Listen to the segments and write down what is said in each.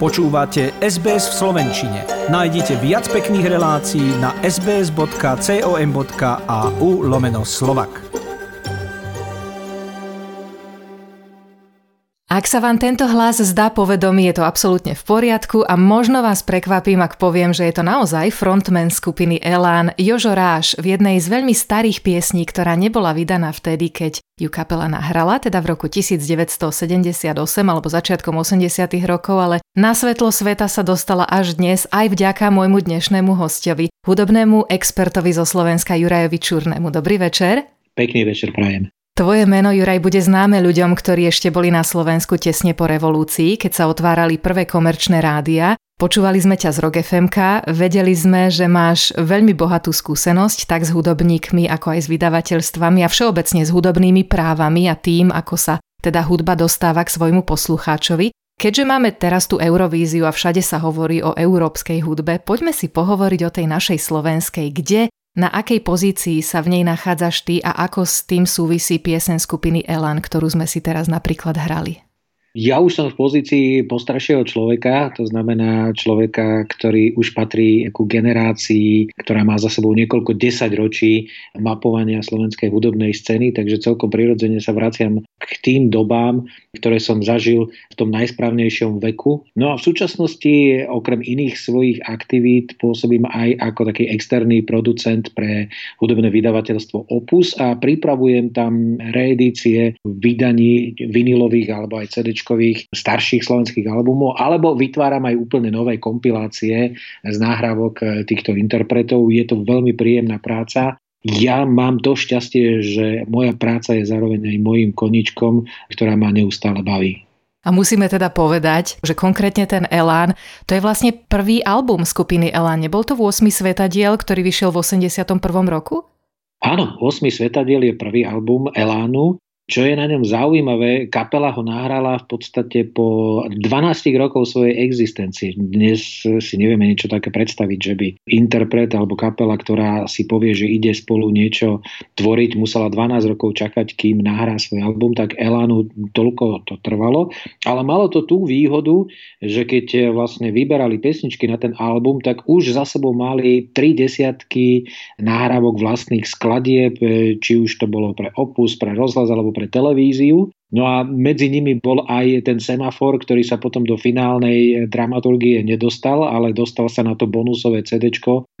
Počúvate SBS v Slovenčine. Nájdite viac pekných relácií na sbs.com.au lomeno slovak. Ak sa vám tento hlas zdá povedomý, je to absolútne v poriadku a možno vás prekvapím, ak poviem, že je to naozaj frontman skupiny Elán Jožo Ráš v jednej z veľmi starých piesní, ktorá nebola vydaná vtedy, keď ju kapela nahrala, teda v roku 1978 alebo začiatkom 80 rokov, ale na svetlo sveta sa dostala až dnes aj vďaka môjmu dnešnému hostovi, hudobnému expertovi zo Slovenska Jurajovi Čurnému. Dobrý večer. Pekný večer prajem. Tvoje meno, Juraj, bude známe ľuďom, ktorí ešte boli na Slovensku tesne po revolúcii, keď sa otvárali prvé komerčné rádia. Počúvali sme ťa z Rock FMK, vedeli sme, že máš veľmi bohatú skúsenosť tak s hudobníkmi, ako aj s vydavateľstvami a všeobecne s hudobnými právami a tým, ako sa teda hudba dostáva k svojmu poslucháčovi. Keďže máme teraz tú Eurovíziu a všade sa hovorí o európskej hudbe, poďme si pohovoriť o tej našej slovenskej, kde na akej pozícii sa v nej nachádzaš ty a ako s tým súvisí piesen skupiny Elan, ktorú sme si teraz napríklad hrali? Ja už som v pozícii postaršieho človeka, to znamená človeka, ktorý už patrí ku generácii, ktorá má za sebou niekoľko desať ročí mapovania slovenskej hudobnej scény, takže celkom prirodzene sa vraciam k tým dobám, ktoré som zažil v tom najsprávnejšom veku. No a v súčasnosti, okrem iných svojich aktivít, pôsobím aj ako taký externý producent pre hudobné vydavateľstvo Opus a pripravujem tam reedície vydaní vinilových alebo aj CD starších slovenských albumov, alebo vytváram aj úplne nové kompilácie z náhrávok eh, týchto interpretov. Je to veľmi príjemná práca. Ja mám to šťastie, že moja práca je zároveň aj mojim koničkom, ktorá ma neustále baví. A musíme teda povedať, že konkrétne ten Elán, to je vlastne prvý album skupiny Elán. Nebol to 8 svetadiel, ktorý vyšiel v 81. roku? Áno, 8 svetadiel je prvý album Elánu. Čo je na ňom zaujímavé, kapela ho nahrala v podstate po 12 rokov svojej existencie. Dnes si nevieme niečo také predstaviť, že by interpret alebo kapela, ktorá si povie, že ide spolu niečo tvoriť, musela 12 rokov čakať, kým nahrá svoj album, tak Elánu toľko to trvalo. Ale malo to tú výhodu, že keď vlastne vyberali pesničky na ten album, tak už za sebou mali tri desiatky nahrávok vlastných skladieb, či už to bolo pre Opus, pre rozhlas alebo pre pre televíziu. No a medzi nimi bol aj ten semafor, ktorý sa potom do finálnej dramaturgie nedostal, ale dostal sa na to bonusové CD,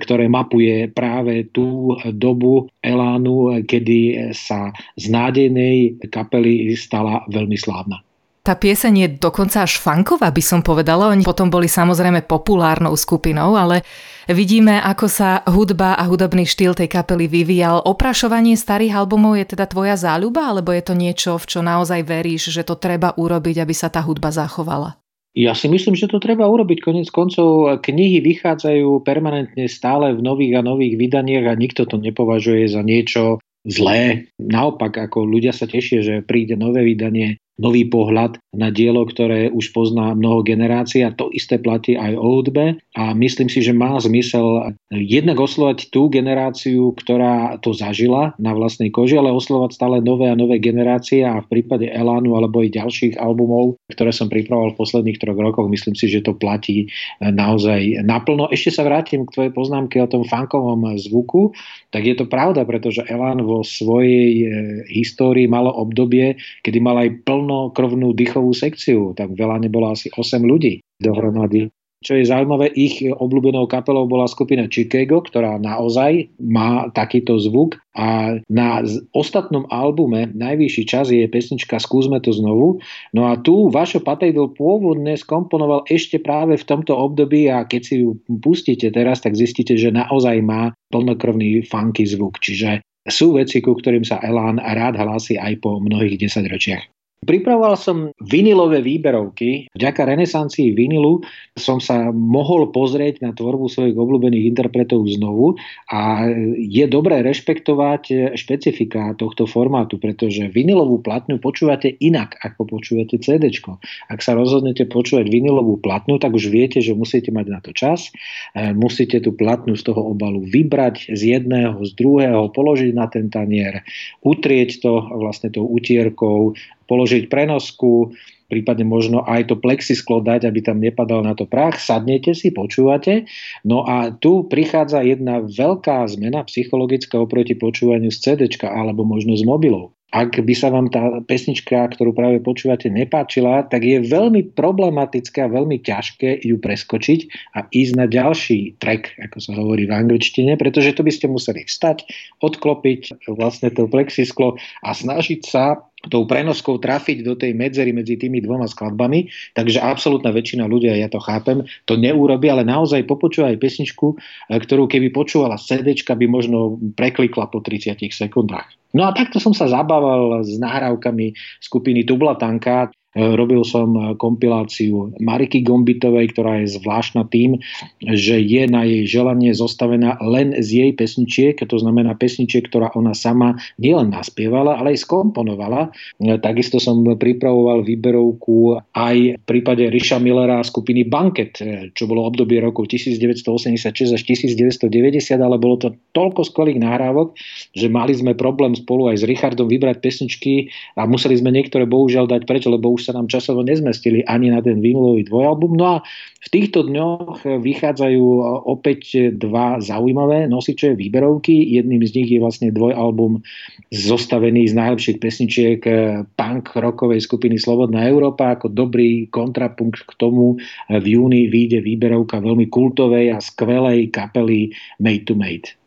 ktoré mapuje práve tú dobu Elánu, kedy sa z nádejnej kapely stala veľmi slávna. Tá pieseň je dokonca až funková, by som povedala. Oni potom boli samozrejme populárnou skupinou, ale vidíme, ako sa hudba a hudobný štýl tej kapely vyvíjal. Oprašovanie starých albumov je teda tvoja záľuba, alebo je to niečo, v čo naozaj veríš, že to treba urobiť, aby sa tá hudba zachovala? Ja si myslím, že to treba urobiť. Konec koncov knihy vychádzajú permanentne stále v nových a nových vydaniach a nikto to nepovažuje za niečo zlé. Naopak, ako ľudia sa tešia, že príde nové vydanie nový pohľad na dielo, ktoré už pozná mnoho generácií a to isté platí aj o hudbe a myslím si, že má zmysel jednak oslovať tú generáciu, ktorá to zažila na vlastnej koži, ale oslovať stále nové a nové generácie a v prípade Elánu alebo aj ďalších albumov, ktoré som pripravoval v posledných troch rokoch, myslím si, že to platí naozaj naplno. Ešte sa vrátim k tvojej poznámke o tom funkovom zvuku, tak je to pravda, pretože Elán vo svojej e, histórii malo obdobie, kedy mal aj plno plnokrvnú dýchovú sekciu, tak veľa nebolo asi 8 ľudí dohromady. Čo je zaujímavé, ich obľúbenou kapelou bola skupina Chicago, ktorá naozaj má takýto zvuk a na ostatnom albume Najvyšší čas je pesnička Skúsme to znovu. No a tu Vašo Patejdl pôvodne skomponoval ešte práve v tomto období a keď si ju pustíte teraz, tak zistíte, že naozaj má plnokrvný funky zvuk. Čiže sú veci, ku ktorým sa Elán rád hlási aj po mnohých desaťročiach. Pripravoval som vinilové výberovky. Vďaka renesancii vinilu som sa mohol pozrieť na tvorbu svojich obľúbených interpretov znovu a je dobré rešpektovať špecifika tohto formátu, pretože vinilovú platňu počúvate inak, ako počúvate CD. Ak sa rozhodnete počúvať vinilovú platňu, tak už viete, že musíte mať na to čas, e, musíte tú platňu z toho obalu vybrať z jedného, z druhého, položiť na ten tanier, utrieť to vlastne tou utierkou, položiť prenosku, prípadne možno aj to plexisklo dať, aby tam nepadal na to prach, sadnete si, počúvate. No a tu prichádza jedna veľká zmena psychologická oproti počúvaniu z CD alebo možno z mobilov ak by sa vám tá pesnička, ktorú práve počúvate, nepáčila, tak je veľmi problematické a veľmi ťažké ju preskočiť a ísť na ďalší track, ako sa hovorí v angličtine, pretože to by ste museli vstať, odklopiť vlastne to plexisklo a snažiť sa tou prenoskou trafiť do tej medzery medzi tými dvoma skladbami, takže absolútna väčšina ľudia, ja to chápem, to neurobi, ale naozaj popočúva aj pesničku, ktorú keby počúvala CD, by možno preklikla po 30 sekundách. No a takto som sa zabával s nahrávkami skupiny Tublatanka. E, robil som e, kompiláciu Mariky Gombitovej, ktorá je zvláštna tým, že je na jej želanie zostavená len z jej pesničiek, to znamená pesničiek, ktorá ona sama nielen naspievala, ale aj skomponovala. E, takisto som pripravoval výberovku aj v prípade Riša Millera skupiny Banket, čo bolo obdobie rokov 1986 až 1990, ale bolo to toľko skvelých nahrávok, že mali sme problém spolu aj s Richardom vybrať pesničky a museli sme niektoré bohužiaľ dať preč, lebo už sa nám časovo nezmestili ani na ten vinylový dvojalbum. No a v týchto dňoch vychádzajú opäť dva zaujímavé nosiče výberovky. Jedným z nich je vlastne dvojalbum zostavený z najlepších pesničiek punk rockovej skupiny Slobodná Európa. Ako dobrý kontrapunkt k tomu v júni vyjde výberovka veľmi kultovej a skvelej kapely Made to Made.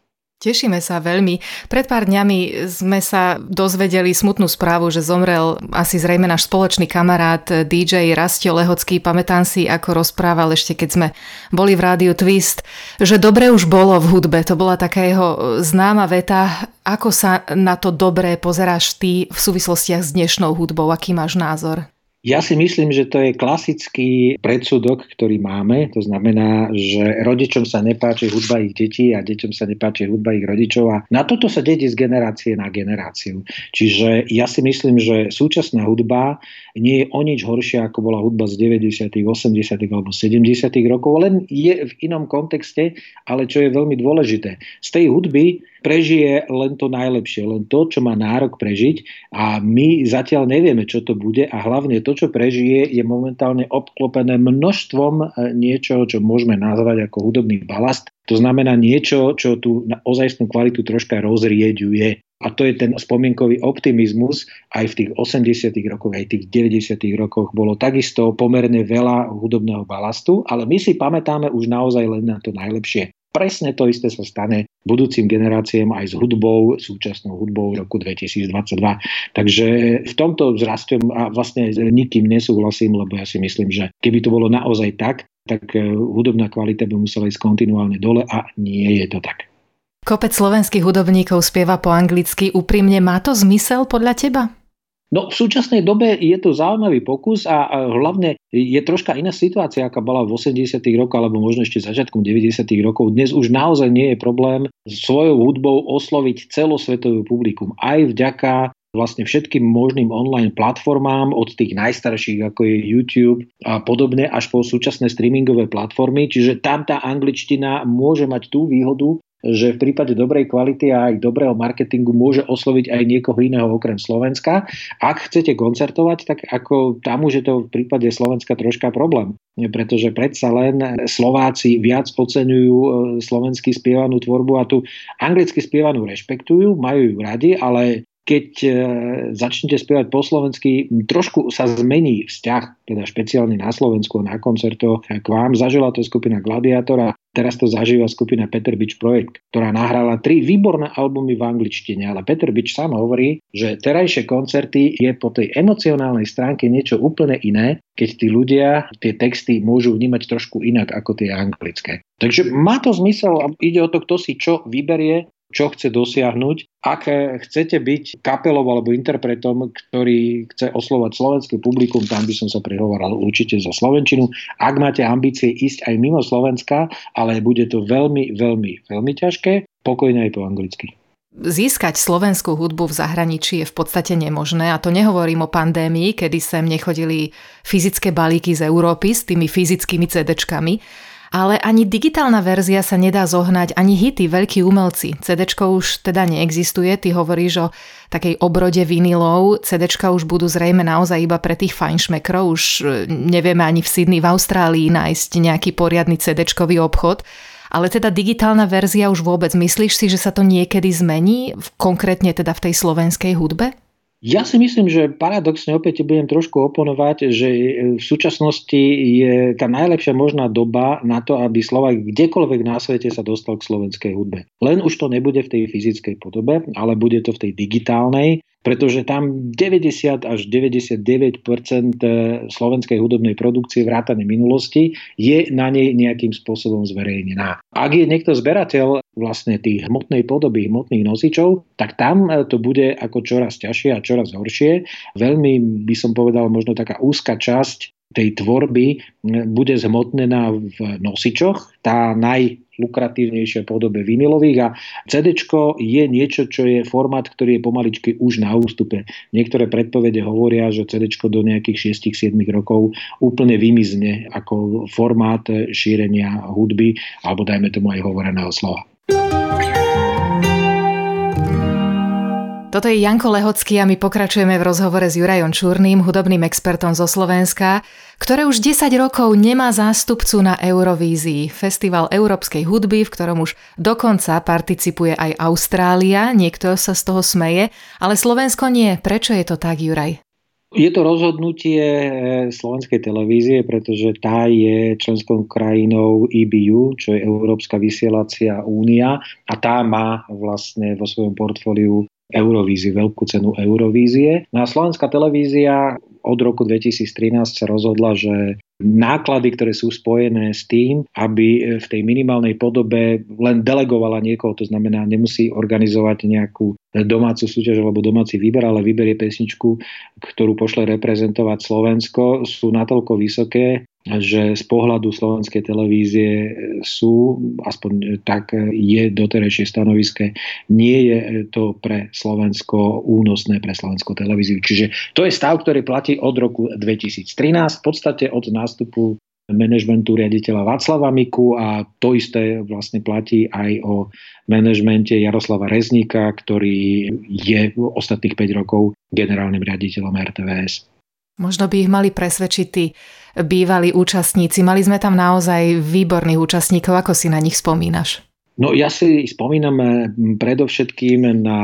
Tešíme sa veľmi. Pred pár dňami sme sa dozvedeli smutnú správu, že zomrel asi zrejme náš spoločný kamarát DJ Rastio Lehocký. Pamätám si, ako rozprával ešte, keď sme boli v rádiu Twist, že dobre už bolo v hudbe. To bola taká jeho známa veta. Ako sa na to dobré pozeráš ty v súvislostiach s dnešnou hudbou? Aký máš názor? Ja si myslím, že to je klasický predsudok, ktorý máme. To znamená, že rodičom sa nepáči hudba ich detí a deťom sa nepáči hudba ich rodičov. A na toto sa dedí z generácie na generáciu. Čiže ja si myslím, že súčasná hudba nie je o nič horšia, ako bola hudba z 90., 80. alebo 70. rokov, len je v inom kontexte, ale čo je veľmi dôležité. Z tej hudby prežije len to najlepšie, len to, čo má nárok prežiť a my zatiaľ nevieme, čo to bude a hlavne to, čo prežije, je momentálne obklopené množstvom e, niečoho, čo môžeme nazvať ako hudobný balast. To znamená niečo, čo tú ozajstnú kvalitu troška rozrieďuje. A to je ten spomienkový optimizmus. Aj v tých 80. rokoch, aj v tých 90. rokoch bolo takisto pomerne veľa hudobného balastu, ale my si pamätáme už naozaj len na to najlepšie. Presne to isté sa stane budúcim generáciám aj s hudbou, súčasnou hudbou roku 2022. Takže v tomto zrastom a vlastne nikým nesúhlasím, lebo ja si myslím, že keby to bolo naozaj tak, tak eh, hudobná kvalita by musela ísť kontinuálne dole a nie je to tak. Kopec slovenských hudobníkov spieva po anglicky. Úprimne má to zmysel podľa teba? No v súčasnej dobe je to zaujímavý pokus a, hlavne je troška iná situácia, aká bola v 80 rokoch alebo možno ešte začiatkom 90 rokov. Dnes už naozaj nie je problém svojou hudbou osloviť celosvetové publikum. Aj vďaka vlastne všetkým možným online platformám, od tých najstarších ako je YouTube a podobne, až po súčasné streamingové platformy. Čiže tam tá angličtina môže mať tú výhodu, že v prípade dobrej kvality a aj dobrého marketingu môže osloviť aj niekoho iného okrem Slovenska. Ak chcete koncertovať, tak ako tam už je to v prípade Slovenska troška problém, pretože predsa len Slováci viac oceňujú e, slovenský spievanú tvorbu a tu anglicky spievanú rešpektujú, majú ju radi, ale keď e, začnete spievať po slovensky, trošku sa zmení vzťah, teda špeciálne na Slovensku na koncertoch k vám. Zažila to skupina Gladiatora, teraz to zažíva skupina Peter Bič Projekt, ktorá nahrala tri výborné albumy v angličtine, ale Peter Bič sám hovorí, že terajšie koncerty je po tej emocionálnej stránke niečo úplne iné, keď tí ľudia tie texty môžu vnímať trošku inak ako tie anglické. Takže má to zmysel ide o to, kto si čo vyberie čo chce dosiahnuť. Ak chcete byť kapelou alebo interpretom, ktorý chce oslovať slovenské publikum, tam by som sa prihovoral určite za Slovenčinu. Ak máte ambície ísť aj mimo Slovenska, ale bude to veľmi, veľmi, veľmi ťažké, pokojne aj po anglicky. Získať slovenskú hudbu v zahraničí je v podstate nemožné a to nehovorím o pandémii, kedy sem nechodili fyzické balíky z Európy s tými fyzickými CD-čkami, ale ani digitálna verzia sa nedá zohnať, ani hity, veľkí umelci. CD už teda neexistuje, ty hovoríš o takej obrode vinilov, CD už budú zrejme naozaj iba pre tých fajnšmekrov, už e, nevieme ani v Sydney v Austrálii nájsť nejaký poriadny CD obchod. Ale teda digitálna verzia už vôbec, myslíš si, že sa to niekedy zmení, konkrétne teda v tej slovenskej hudbe? Ja si myslím, že paradoxne opäť budem trošku oponovať, že v súčasnosti je tá najlepšia možná doba na to, aby Slovak kdekoľvek na svete sa dostal k slovenskej hudbe. Len už to nebude v tej fyzickej podobe, ale bude to v tej digitálnej pretože tam 90 až 99% slovenskej hudobnej produkcie vrátane minulosti je na nej nejakým spôsobom zverejnená. Ak je niekto zberateľ vlastne tých hmotnej podoby, hmotných nosičov, tak tam e, to bude ako čoraz ťažšie a čoraz horšie. Veľmi by som povedal možno taká úzka časť tej tvorby bude zhmotnená v nosičoch. Tá najlukratívnejšia podobe vinilových a CD je niečo, čo je formát, ktorý je pomaličky už na ústupe. Niektoré predpovede hovoria, že CD do nejakých 6-7 rokov úplne vymizne ako formát šírenia hudby alebo dajme tomu aj hovoreného slova. Toto je Janko Lehocký a my pokračujeme v rozhovore s Jurajom Čurným, hudobným expertom zo Slovenska, ktoré už 10 rokov nemá zástupcu na Eurovízii. Festival európskej hudby, v ktorom už dokonca participuje aj Austrália, niekto sa z toho smeje, ale Slovensko nie. Prečo je to tak, Juraj? Je to rozhodnutie eh, slovenskej televízie, pretože tá je členskou krajinou EBU, čo je Európska vysielacia únia a tá má vlastne vo svojom portfóliu Eurovíziu, veľkú cenu Eurovízie. No a slovenská televízia od roku 2013 sa rozhodla, že náklady, ktoré sú spojené s tým, aby v tej minimálnej podobe len delegovala niekoho, to znamená, nemusí organizovať nejakú domácu súťaž alebo domáci výber, ale vyberie pesničku, ktorú pošle reprezentovať Slovensko, sú natoľko vysoké, že z pohľadu slovenskej televízie sú, aspoň tak je doterajšie stanoviské, nie je to pre Slovensko únosné pre slovenskú televíziu. Čiže to je stav, ktorý platí od roku 2013, v podstate od nástupu manažmentu riaditeľa Václava Miku a to isté vlastne platí aj o manažmente Jaroslava Rezníka, ktorý je ostatných 5 rokov generálnym riaditeľom RTVS. Možno by ich mali presvedčiť tí bývalí účastníci. Mali sme tam naozaj výborných účastníkov. Ako si na nich spomínaš? No ja si spomínam eh, predovšetkým na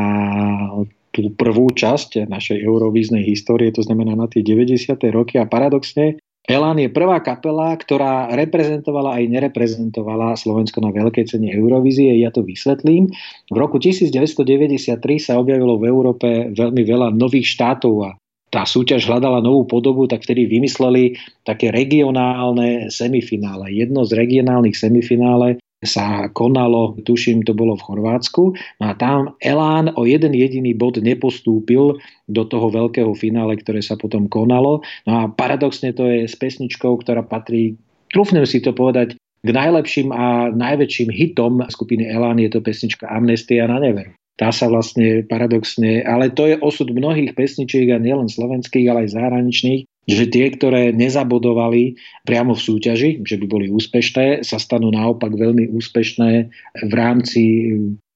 tú prvú časť našej eurovíznej histórie, to znamená na tie 90. roky a paradoxne Elan je prvá kapela, ktorá reprezentovala aj nereprezentovala Slovensko na veľkej cene Eurovízie. Ja to vysvetlím. V roku 1993 sa objavilo v Európe veľmi veľa nových štátov a tá súťaž hľadala novú podobu, tak vtedy vymysleli také regionálne semifinále. Jedno z regionálnych semifinále sa konalo, tuším, to bolo v Chorvátsku. No a tam Elán o jeden jediný bod nepostúpil do toho veľkého finále, ktoré sa potom konalo. No a paradoxne to je s pesničkou, ktorá patrí, trúfnem si to povedať, k najlepším a najväčším hitom skupiny Elán je to pesnička Amnestia na neveru tá sa vlastne paradoxne, ale to je osud mnohých pesničiek a nielen slovenských, ale aj zahraničných, že tie, ktoré nezabodovali priamo v súťaži, že by boli úspešné, sa stanú naopak veľmi úspešné v rámci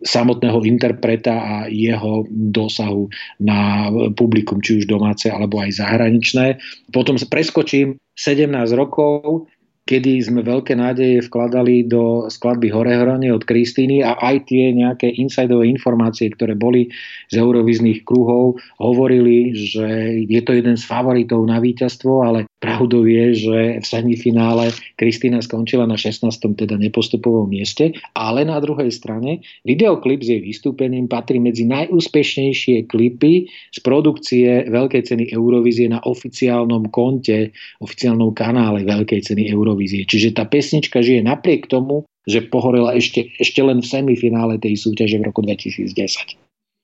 samotného interpreta a jeho dosahu na publikum, či už domáce alebo aj zahraničné. Potom preskočím 17 rokov, kedy sme veľké nádeje vkladali do skladby Horehronie od Kristýny a aj tie nejaké insidové informácie, ktoré boli z eurovizných kruhov, hovorili, že je to jeden z favoritov na víťazstvo, ale pravdou je, že v semifinále Kristýna skončila na 16. teda nepostupovom mieste, ale na druhej strane videoklip s jej vystúpením patrí medzi najúspešnejšie klipy z produkcie Veľkej ceny Eurovízie na oficiálnom konte, oficiálnom kanále Veľkej ceny Eurovízie Eurovízie. Čiže tá pesnička žije napriek tomu, že pohorela ešte, ešte len v semifinále tej súťaže v roku 2010.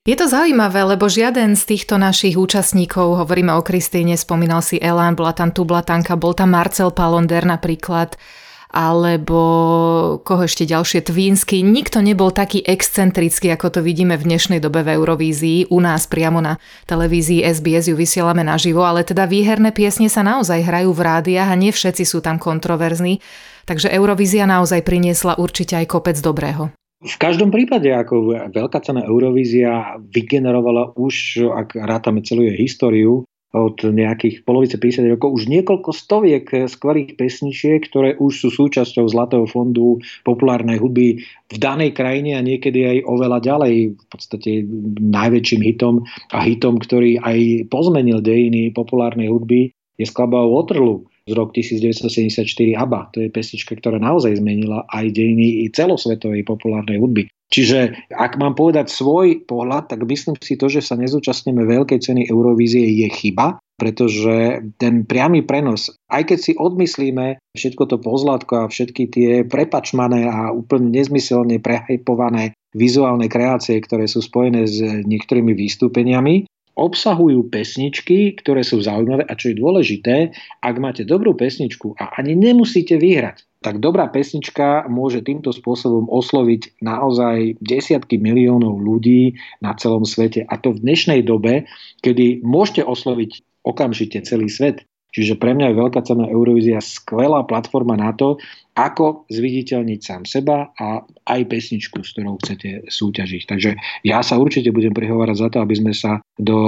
Je to zaujímavé, lebo žiaden z týchto našich účastníkov, hovoríme o Kristýne, spomínal si Elán, bola tam tu Blatanka, bol tam Marcel Palonder napríklad, alebo koho ešte ďalšie Tvínsky. Nikto nebol taký excentrický, ako to vidíme v dnešnej dobe v Eurovízii. U nás priamo na televízii SBS ju vysielame naživo, ale teda výherné piesne sa naozaj hrajú v rádiách a nie všetci sú tam kontroverzní. Takže Eurovízia naozaj priniesla určite aj kopec dobrého. V každom prípade, ako veľká cena Eurovízia vygenerovala už, ak rátame celú jej históriu, od nejakých polovice 50 rokov už niekoľko stoviek skvelých pesničiek, ktoré už sú súčasťou Zlatého fondu populárnej hudby v danej krajine a niekedy aj oveľa ďalej. V podstate najväčším hitom a hitom, ktorý aj pozmenil dejiny populárnej hudby, je skladba Waterloo z rok 1974 ABBA. To je pesnička, ktorá naozaj zmenila aj dejiny celosvetovej populárnej hudby. Čiže ak mám povedať svoj pohľad, tak myslím si to, že sa nezúčastníme veľkej ceny Eurovízie je chyba, pretože ten priamy prenos, aj keď si odmyslíme všetko to pozlátko a všetky tie prepačmané a úplne nezmyselne prehajpované vizuálne kreácie, ktoré sú spojené s niektorými výstupeniami, obsahujú pesničky, ktoré sú zaujímavé a čo je dôležité, ak máte dobrú pesničku a ani nemusíte vyhrať, tak dobrá pesnička môže týmto spôsobom osloviť naozaj desiatky miliónov ľudí na celom svete. A to v dnešnej dobe, kedy môžete osloviť okamžite celý svet. Čiže pre mňa je veľká cena Eurovízia skvelá platforma na to, ako zviditeľniť sám seba a aj pesničku, s ktorou chcete súťažiť. Takže ja sa určite budem prihovárať za to, aby sme sa do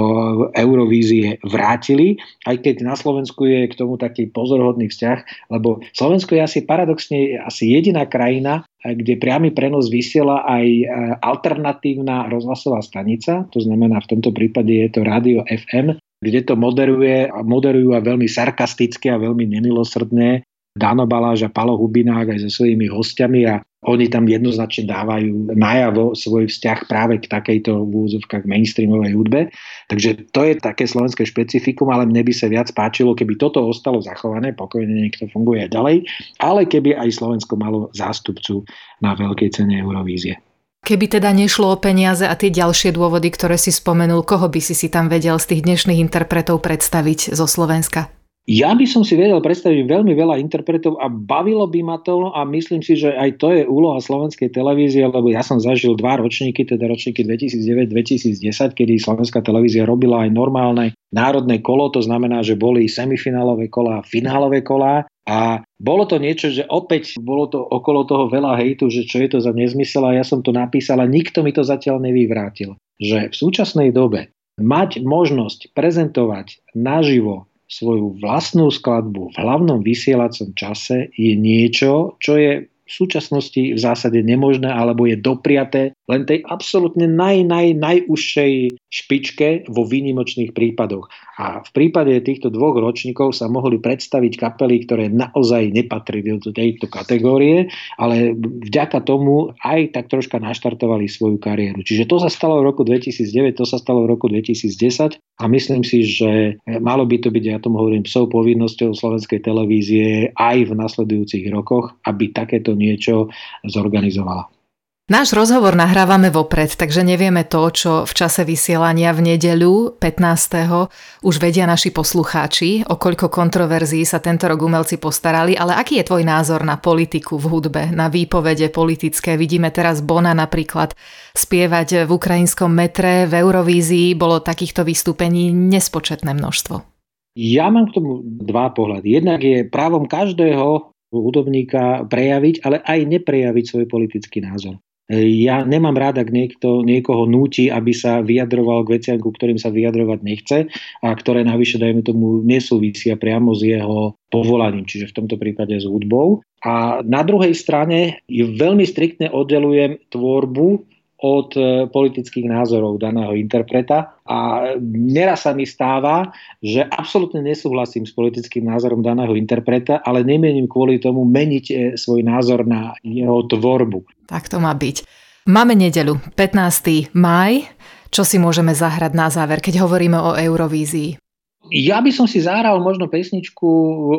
Eurovízie vrátili, aj keď na Slovensku je k tomu taký pozorhodný vzťah, lebo Slovensko je asi paradoxne asi jediná krajina, kde priamy prenos vysiela aj e, alternatívna rozhlasová stanica, to znamená v tomto prípade je to rádio FM, kde to moderuje, moderujú a veľmi sarkasticky a veľmi nemilosrdne Dano Baláž a Palo Hubinák aj so svojimi hostiami a oni tam jednoznačne dávajú najavo svoj vzťah práve k takejto v úzovkách mainstreamovej hudbe. Takže to je také slovenské špecifikum, ale mne by sa viac páčilo, keby toto ostalo zachované, pokojne niekto funguje ďalej, ale keby aj Slovensko malo zástupcu na veľkej cene Eurovízie. Keby teda nešlo o peniaze a tie ďalšie dôvody, ktoré si spomenul, koho by si si tam vedel z tých dnešných interpretov predstaviť zo Slovenska? Ja by som si vedel predstaviť veľmi veľa interpretov a bavilo by ma to a myslím si, že aj to je úloha slovenskej televízie, lebo ja som zažil dva ročníky, teda ročníky 2009-2010, kedy slovenská televízia robila aj normálne národné kolo, to znamená, že boli semifinálové kola a finálové kola a bolo to niečo, že opäť bolo to okolo toho veľa hejtu, že čo je to za nezmysel a ja som to napísal a nikto mi to zatiaľ nevyvrátil. Že v súčasnej dobe mať možnosť prezentovať naživo svoju vlastnú skladbu v hlavnom vysielacom čase je niečo, čo je v súčasnosti v zásade nemožné alebo je dopriaté len tej absolútne naj, naj, najúžšej špičke vo výnimočných prípadoch. A v prípade týchto dvoch ročníkov sa mohli predstaviť kapely, ktoré naozaj nepatrili do tejto kategórie, ale vďaka tomu aj tak troška naštartovali svoju kariéru. Čiže to sa stalo v roku 2009, to sa stalo v roku 2010 a myslím si, že malo by to byť, ja tomu hovorím, psov povinnosťou slovenskej televízie aj v nasledujúcich rokoch, aby takéto niečo zorganizovala. Náš rozhovor nahrávame vopred, takže nevieme to, čo v čase vysielania v nedeľu 15. už vedia naši poslucháči, o koľko kontroverzií sa tento rok umelci postarali, ale aký je tvoj názor na politiku v hudbe, na výpovede politické? Vidíme teraz Bona napríklad spievať v ukrajinskom metre, v Eurovízii bolo takýchto vystúpení nespočetné množstvo. Ja mám k tomu dva pohľady. Jednak je právom každého hudobníka prejaviť, ale aj neprejaviť svoj politický názor. Ja nemám rád, ak niekto niekoho núti, aby sa vyjadroval k veciam, ku ktorým sa vyjadrovať nechce a ktoré navyše, dajme tomu, nesúvisia priamo s jeho povolaním, čiže v tomto prípade s hudbou. A na druhej strane veľmi striktne oddelujem tvorbu od e, politických názorov daného interpreta a neraz sa mi stáva, že absolútne nesúhlasím s politickým názorom daného interpreta, ale nemienim kvôli tomu meniť e, svoj názor na jeho tvorbu. Tak to má byť. Máme nedeľu, 15. maj. Čo si môžeme zahrať na záver, keď hovoríme o Eurovízii? Ja by som si zahral možno pesničku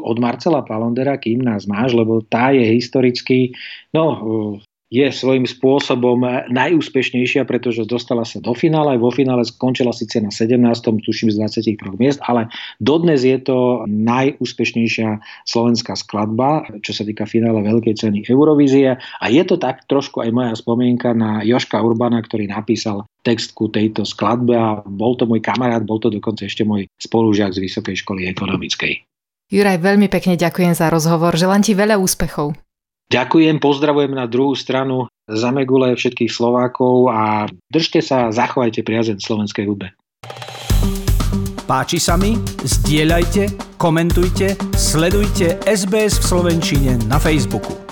od Marcela Palondera, kým nás máš, lebo tá je historicky, no je svojím spôsobom najúspešnejšia, pretože dostala sa do finále. Vo finále skončila síce na 17. tuším z 23 miest, ale dodnes je to najúspešnejšia slovenská skladba, čo sa týka finále Veľkej ceny Eurovízie. A je to tak trošku aj moja spomienka na Joška Urbana, ktorý napísal text ku tejto skladbe a bol to môj kamarát, bol to dokonca ešte môj spolužiak z Vysokej školy ekonomickej. Juraj, veľmi pekne ďakujem za rozhovor. Želám ti veľa úspechov. Ďakujem, pozdravujem na druhú stranu Zamegule všetkých Slovákov a držte sa, zachovajte priazeň slovenskej hudbe. Páči sa mi? Zdieľajte, komentujte, sledujte SBS v Slovenčine na Facebooku.